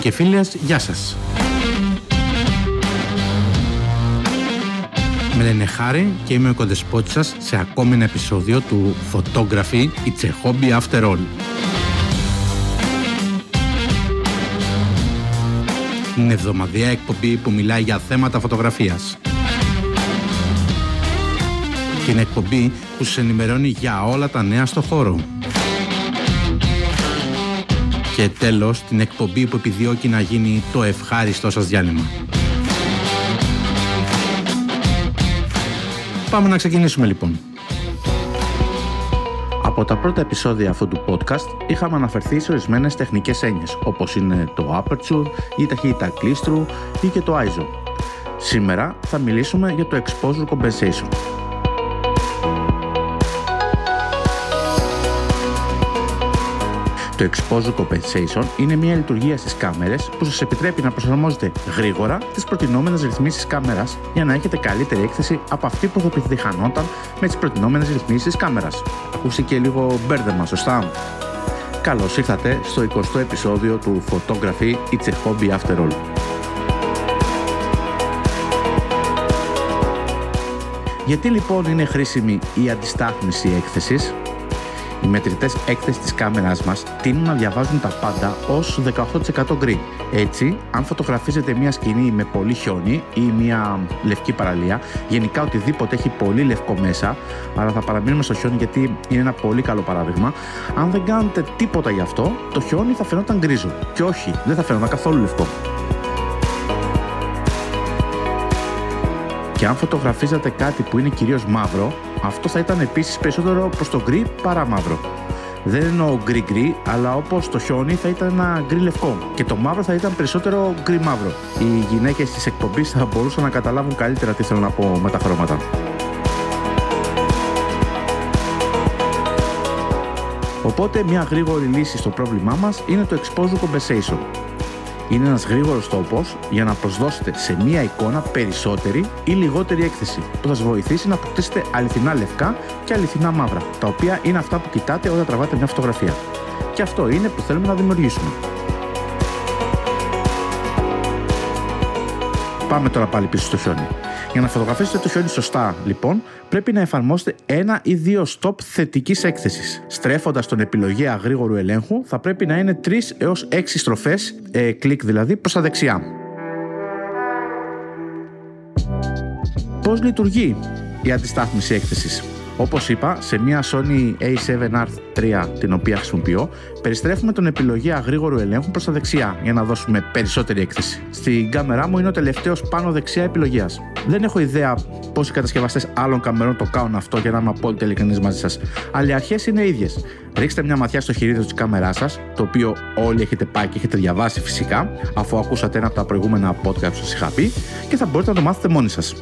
και φίλες, γεια σας. Με λένε Χάρη και είμαι ο κοντεσπότης σας σε ακόμη ένα επεισόδιο του Photography It's a Hobby After All. Είναι εβδομαδιαία εκπομπή που μιλάει για θέματα φωτογραφίας. Και είναι εκπομπή που σας ενημερώνει για όλα τα νέα στο χώρο. Και τέλος, την εκπομπή που επιδιώκει να γίνει το ευχάριστό σας διάλειμμα. Πάμε να ξεκινήσουμε λοιπόν. Από τα πρώτα επεισόδια αυτού του podcast είχαμε αναφερθεί σε ορισμένες τεχνικές έννοιες, όπως είναι το aperture, η ταχύτητα κλίστρου ή και το ISO. Σήμερα θα μιλήσουμε για το exposure compensation. Το Exposure Compensation είναι μια λειτουργία στις κάμερες που σας επιτρέπει να προσαρμόζετε γρήγορα τις προτινόμενες ρυθμίσεις κάμερας για να έχετε καλύτερη έκθεση από αυτή που θα επιτυχανόταν με τις προτινόμενες ρυθμίσεις τη κάμερα. Ακούστηκε λίγο μπέρδεμα, σωστά; Καλώς ήρθατε στο 20ο επεισόδιο του Photography It's a Hobby After All. Γιατί λοιπόν είναι χρήσιμη η αντιστάθμιση έκθεσης; Οι μετρητές έκθεσης της κάμεράς μας τείνουν να διαβάζουν τα πάντα ως 18% γκρι. Έτσι, αν φωτογραφίζετε μια σκηνή με πολύ χιόνι ή μια λευκή παραλία, γενικά οτιδήποτε έχει πολύ λευκό μέσα, αλλά θα παραμείνουμε στο χιόνι γιατί είναι ένα πολύ καλό παράδειγμα, αν δεν κάνετε τίποτα γι' αυτό, το χιόνι θα φαινόταν γκρίζο. Και όχι, δεν θα φαινόταν καθόλου λευκό. Και αν φωτογραφίζατε κάτι που είναι κυρίως μαύρο, αυτό θα ήταν επίσης περισσότερο προς το γκρι παρά μαύρο. Δεν εννοώ γκρι γκρι, αλλά όπως το χιόνι θα ήταν ένα γκρι λευκό και το μαύρο θα ήταν περισσότερο γκρι μαύρο. Οι γυναίκες της εκπομπής θα μπορούσαν να καταλάβουν καλύτερα τι θέλω να πω με τα χρώματα. Οπότε μια γρήγορη λύση στο πρόβλημά μας είναι το exposure compensation είναι ένας γρήγορος τρόπος για να προσδώσετε σε μία εικόνα περισσότερη ή λιγότερη έκθεση που θα σας βοηθήσει να αποκτήσετε αληθινά λευκά και αληθινά μαύρα, τα οποία είναι αυτά που κοιτάτε όταν τραβάτε μια φωτογραφία. Και αυτό είναι που θέλουμε να δημιουργήσουμε. Πάμε τώρα πάλι πίσω στο χιόνι. Για να φωτογραφίσετε το χιόνι σωστά, λοιπόν, πρέπει να εφαρμόσετε ένα ή δύο stop θετικής έκθεσης. Στρέφοντας τον επιλογή αγρήγορου ελέγχου, θα πρέπει να είναι 3 έως 6 στροφές, ε, κλικ δηλαδή, προς τα δεξιά. Πώς λειτουργεί η αντιστάθμιση έκθεσης; Όπως είπα, σε μια Sony A7R3 την οποία χρησιμοποιώ, περιστρέφουμε τον επιλογή αγρήγορου ελέγχου προς τα δεξιά για να δώσουμε περισσότερη έκθεση. Στην κάμερά μου είναι ο τελευταίος πάνω δεξιά επιλογή. Δεν έχω ιδέα πώς οι κατασκευαστές άλλων καμερών το κάνουν αυτό για να είμαι απόλυτα ειλικρινής μαζί σας, αλλά οι αρχές είναι ίδιες. Ρίξτε μια ματιά στο χειρίδιο της κάμεράς σας, το οποίο όλοι έχετε πάει και έχετε διαβάσει φυσικά, αφού ακούσατε ένα από τα προηγούμενα podcast που σας είχα πει, και θα μπορείτε να το μάθετε μόνοι σας.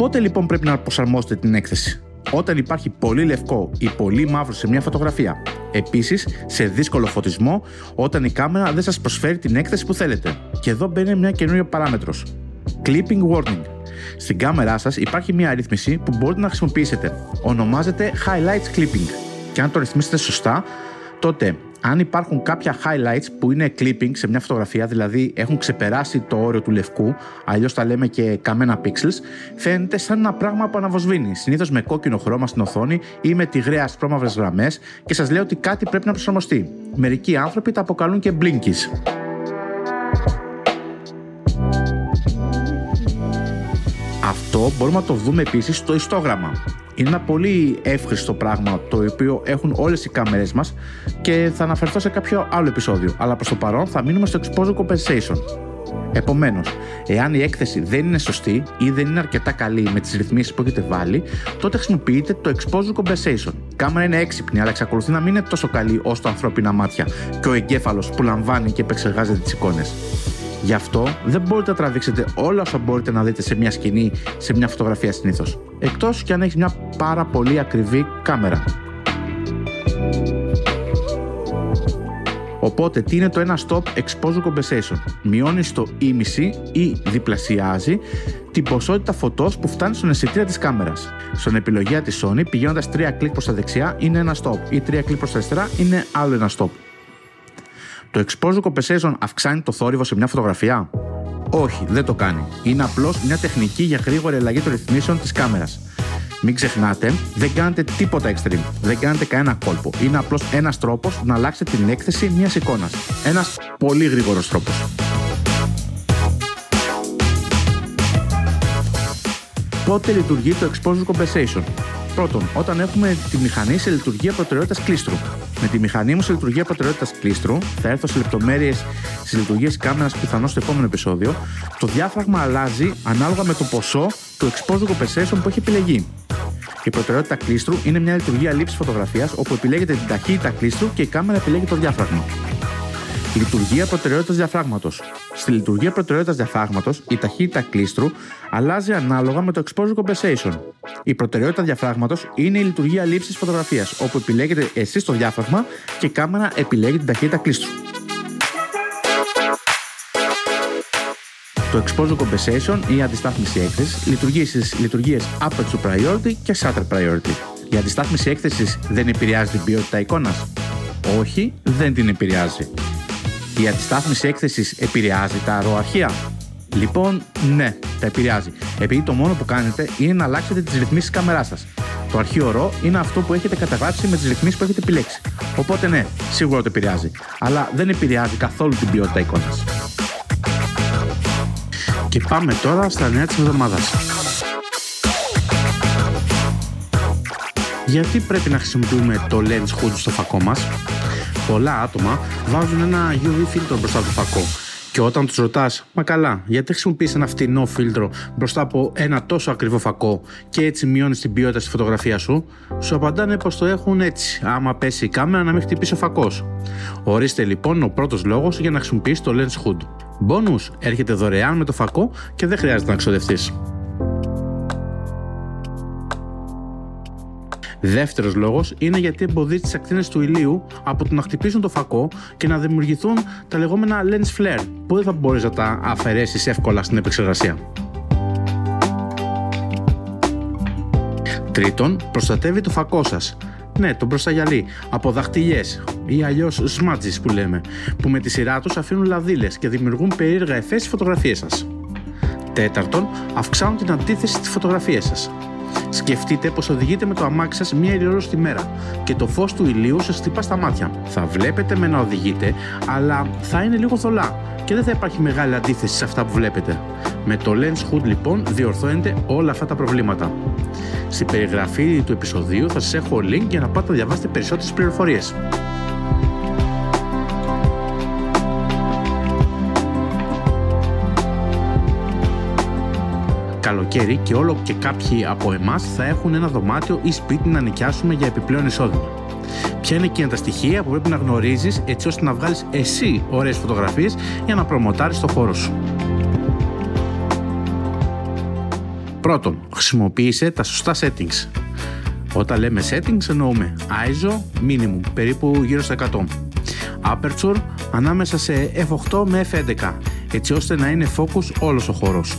Πότε λοιπόν πρέπει να προσαρμόσετε την έκθεση; Όταν υπάρχει πολύ λευκό ή πολύ μαύρο σε μια φωτογραφία. Επίσης, σε δύσκολο φωτισμό, όταν η κάμερα δεν σας προσφέρει την έκθεση που θέλετε. Και εδώ μπαίνει μια καινούργια παράμετρος. Clipping warning. Στην κάμερά σας υπάρχει μια αρρύθμιση που μπορείτε να χρησιμοποιήσετε. Ονομάζεται Highlights Clipping. Και αν το ρυθμίσετε σωστά, τότε αν υπάρχουν κάποια highlights που είναι clipping σε μια φωτογραφία, δηλαδή έχουν ξεπεράσει το όριο του λευκού, αλλιώς τα λέμε και καμένα pixels, φαίνεται σαν ένα πράγμα που αναβοσβήνει, συνήθως με κόκκινο χρώμα στην οθόνη ή με τυγραία ασπρόμαυρες γραμμές και σας λέει ότι κάτι πρέπει να προσαρμοστεί. Μερικοί άνθρωποι τα αποκαλούν και blinkies. Αυτό μπορούμε να το δούμε επίσης στο ιστόγραμμα. Είναι ένα πολύ εύχριστο πράγμα το οποίο έχουν όλες οι κάμερες μας και θα αναφερθώ σε κάποιο άλλο επεισόδιο. Αλλά προς το παρόν θα μείνουμε στο exposure compensation. Επομένως, εάν η έκθεση δεν είναι σωστή ή δεν είναι αρκετά καλή με τις ρυθμίσεις που έχετε βάλει, τότε χρησιμοποιείτε το exposure compensation. Η κάμερα είναι έξυπνη, αλλά εξακολουθεί να μην είναι τόσο καλή όσο τα ανθρώπινα μάτια και ο εγκέφαλος που λαμβάνει και επεξεργάζεται τις εικόνες. Γι' αυτό δεν μπορείτε να τραβήξετε όλα όσα μπορείτε να δείτε σε μια σκηνή, σε μια φωτογραφία συνήθως. Εκτός και αν έχεις μια πάρα πολύ ακριβή κάμερα. Οπότε, τι είναι το ένα stop exposure compensation; Μειώνεις στο ίμιση ή διπλασιάζει την ποσότητα φωτός που φτάνει στον αισθητήρα της κάμερας. Στον επιλογή της Sony, πηγαίνοντας 3 κλικ προς τα δεξιά είναι ένα stop ή 3 κλικ προς τα αριστερά είναι άλλο ένα stop. Το exposure compensation αυξάνει το θόρυβο σε μια φωτογραφία; Όχι, δεν το κάνει. Είναι απλώς μια τεχνική για γρήγορη αλλαγή των ρυθμίσεων της κάμερας. Μην ξεχνάτε, δεν κάνετε τίποτα extreme. Δεν κάνετε κανένα κόλπο. Είναι απλώς ένας τρόπος να αλλάξετε την έκθεση μιας εικόνας. Ένας πολύ γρήγορος τρόπος. Πότε λειτουργεί το exposure compensation; Πρώτον, όταν έχουμε τη μηχανή σε λειτουργία προτεραιότητας κλίστρου. Με τη μηχανή μου σε λειτουργία προτεραιότητας κλίστρου, θα έρθω σε λεπτομέρειες στις λειτουργίες κάμερας πιθανώς στο επόμενο επεισόδιο, το διάφραγμα αλλάζει ανάλογα με το ποσό του exposure compensation που έχει επιλεγεί. Η προτεραιότητα κλίστρου είναι μια λειτουργία λήψης φωτογραφίας όπου επιλέγετε την ταχύτητα κλίστρου και η κάμερα επιλέγει το διάφραγμα. Λειτουργία προτεραιότητας διαφράγματος. Στη λειτουργία προτεραιότητας διαφράγματος, η ταχύτητα κλίστρου αλλάζει ανάλογα με το exposure compensation. Η προτεραιότητα διαφράγματος είναι η λειτουργία λήψης φωτογραφίας, όπου επιλέγετε εσείς το διάφραγμα και η κάμερα επιλέγει την ταχύτητα κλίστρου. Το exposure compensation ή η αντιστάθμιση έκθεσης λειτουργεί στις λειτουργίες aperture priority και shutter priority. Η αντιστάθμιση έκθεσης δεν επηρεάζει την ποιότητα εικόνας. Όχι, δεν την επηρεάζει. Η αντιστάθμιση έκθεσης επηρεάζει τα αεροαρχεία. Λοιπόν, ναι, τα επηρεάζει. Επειδή το μόνο που κάνετε είναι να αλλάξετε τις ρυθμίσεις κάμεράς σας. Το αρχείο ρο είναι αυτό που έχετε καταγράψει με τις ρυθμίσεις που έχετε επιλέξει. Οπότε ναι, σίγουρα το επηρεάζει. Αλλά δεν επηρεάζει καθόλου την ποιότητα εικόνας. Και πάμε τώρα στα νέα της εβδομάδας. Γιατί πρέπει να χρησιμοποιούμε το lens hood στο φακό μας; Πολλά άτομα βάζουν ένα UV φίλτρο μπροστά από το φακό και όταν τους ρωτάς, Μα καλά, γιατί χρησιμοποιείς ένα φτηνό φίλτρο μπροστά από ένα τόσο ακριβό φακό και έτσι μειώνεις την ποιότητα στη φωτογραφία σου, σου απαντάνε πως το έχουν έτσι. Άμα πέσει η κάμερα να μην χτυπήσει ο φακός. Ορίστε λοιπόν ο πρώτος λόγος για να χρησιμοποιήσει το lens hood. Bonus έρχεται δωρεάν με το φακό και δεν χρειάζεται να ξοδευτείς. Δεύτερος λόγος είναι γιατί εμποδίζει τις ακτίνες του ηλίου από το να χτυπήσουν το φακό και να δημιουργηθούν τα λεγόμενα lens flare, που δεν θα μπορείς να τα αφαιρέσεις εύκολα στην επεξεργασία. Τρίτον, προστατεύει το φακό σας. Ναι, τον προσταγιαλί, από δαχτυλιές ή αλλιώς σμάτζι που λέμε, που με τη σειρά τους αφήνουν λαδίλε και δημιουργούν περίεργα εφές στις φωτογραφίες σας. Τέταρτον, αυξάνουν την αντίθεση στις φωτογραφίες σας. Σκεφτείτε πως οδηγείτε με το αμάξι σας μία ώρα τη μέρα και το φως του ηλίου σας χτυπά στα μάτια. Θα βλέπετε με να οδηγείτε, αλλά θα είναι λίγο θολά και δεν θα υπάρχει μεγάλη αντίθεση σε αυτά που βλέπετε. Με το Lens Hood λοιπόν διορθώνετε όλα αυτά τα προβλήματα. Στην περιγραφή του επεισοδίου θα σας έχω link για να πάτε να διαβάσετε περισσότερες πληροφορίες. Καλοκαίρι και όλο και κάποιοι από εμάς θα έχουν ένα δωμάτιο ή σπίτι να νοικιάσουμε για επιπλέον εισόδημα. Ποια είναι εκείνα τα στοιχεία που πρέπει να γνωρίζεις έτσι ώστε να βγάλεις εσύ ωραίες φωτογραφίες για να προμοτάρεις το χώρο σου; Πρώτον, χρησιμοποίησε τα σωστά settings. Όταν λέμε settings εννοούμε ISO minimum, περίπου γύρω στα 100. Aperture ανάμεσα σε f8 με f11, έτσι ώστε να είναι focus όλος ο χώρος.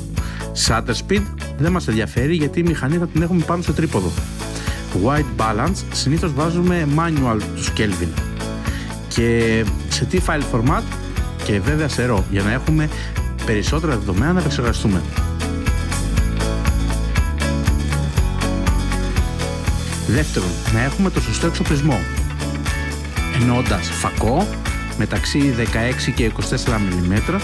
Shutter speed δεν μας ενδιαφέρει γιατί η μηχανή θα την έχουμε πάνω στο τρίποδο. White balance συνήθως βάζουμε manual του Kelvin. Και σε τι file format και βέβαια σε RAW για να έχουμε περισσότερα δεδομένα να επεξεργαστούμε. Δεύτερον, να έχουμε το σωστό εξοπλισμό. Εννοώντας φακό μεταξύ 16 και 24 mm,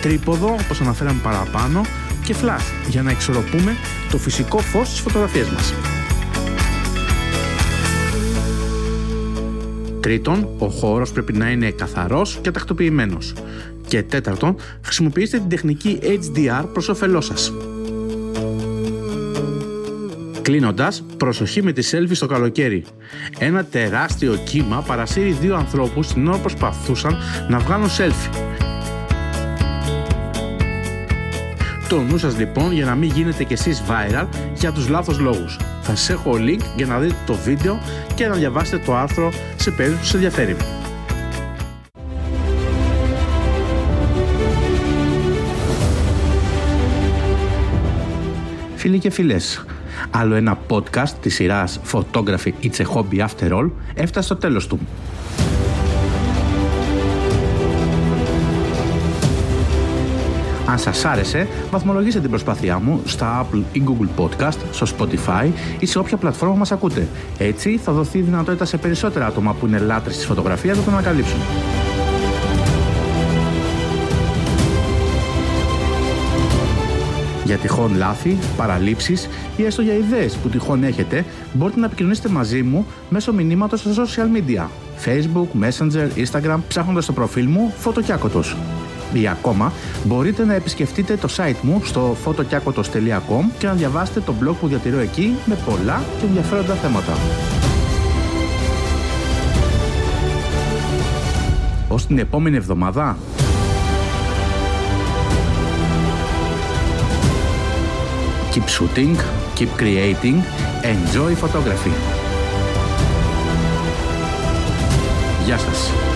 τρίποδο όπως αναφέραμε παραπάνω και flash για να εξορροπούμε το φυσικό φως στις φωτογραφίες μας. Τρίτον, ο χώρος πρέπει να είναι καθαρός και τακτοποιημένος. Και τέταρτον, χρησιμοποιήστε την τεχνική HDR προς όφελός σας. Κλείνοντας, προσοχή με τη selfie στο καλοκαίρι. Ένα τεράστιο κύμα παρασύρει δύο ανθρώπους την ώρα προσπαθούσαν να βγάλουν selfie το νου σας λοιπόν για να μην γίνετε κι εσείς viral για τους λάθος λόγους. Θα σας έχω link για να δείτε το βίντεο και να διαβάσετε το άρθρο σε περίπτωση που σας ενδιαφέρει. Φίλοι και φίλες, άλλο ένα podcast της σειράς Photography It's a Hobby After All έφτασε στο τέλος του. Αν σας άρεσε, βαθμολογήστε την προσπάθειά μου στα Apple ή Google Podcast, στο Spotify ή σε όποια πλατφόρμα μας ακούτε. Έτσι θα δοθεί δυνατότητα σε περισσότερα άτομα που είναι λάτρες της φωτογραφίας να το ανακαλύψουν. Για τυχόν λάθη, παραλήψεις ή έστω για ιδέες που τυχόν έχετε, μπορείτε να επικοινωνήσετε μαζί μου μέσω μηνύματος στα social media. Facebook, Messenger, Instagram, ψάχνοντας το προφίλ μου Φωτοκιάκοτος. Ή ακόμα, μπορείτε να επισκεφτείτε το site μου στο fotokiakotos.com και να διαβάσετε το blog που διατηρώ εκεί με πολλά και ενδιαφέροντα θέματα. Ως την επόμενη εβδομάδα, Keep shooting, keep creating, enjoy photography. Γεια σας.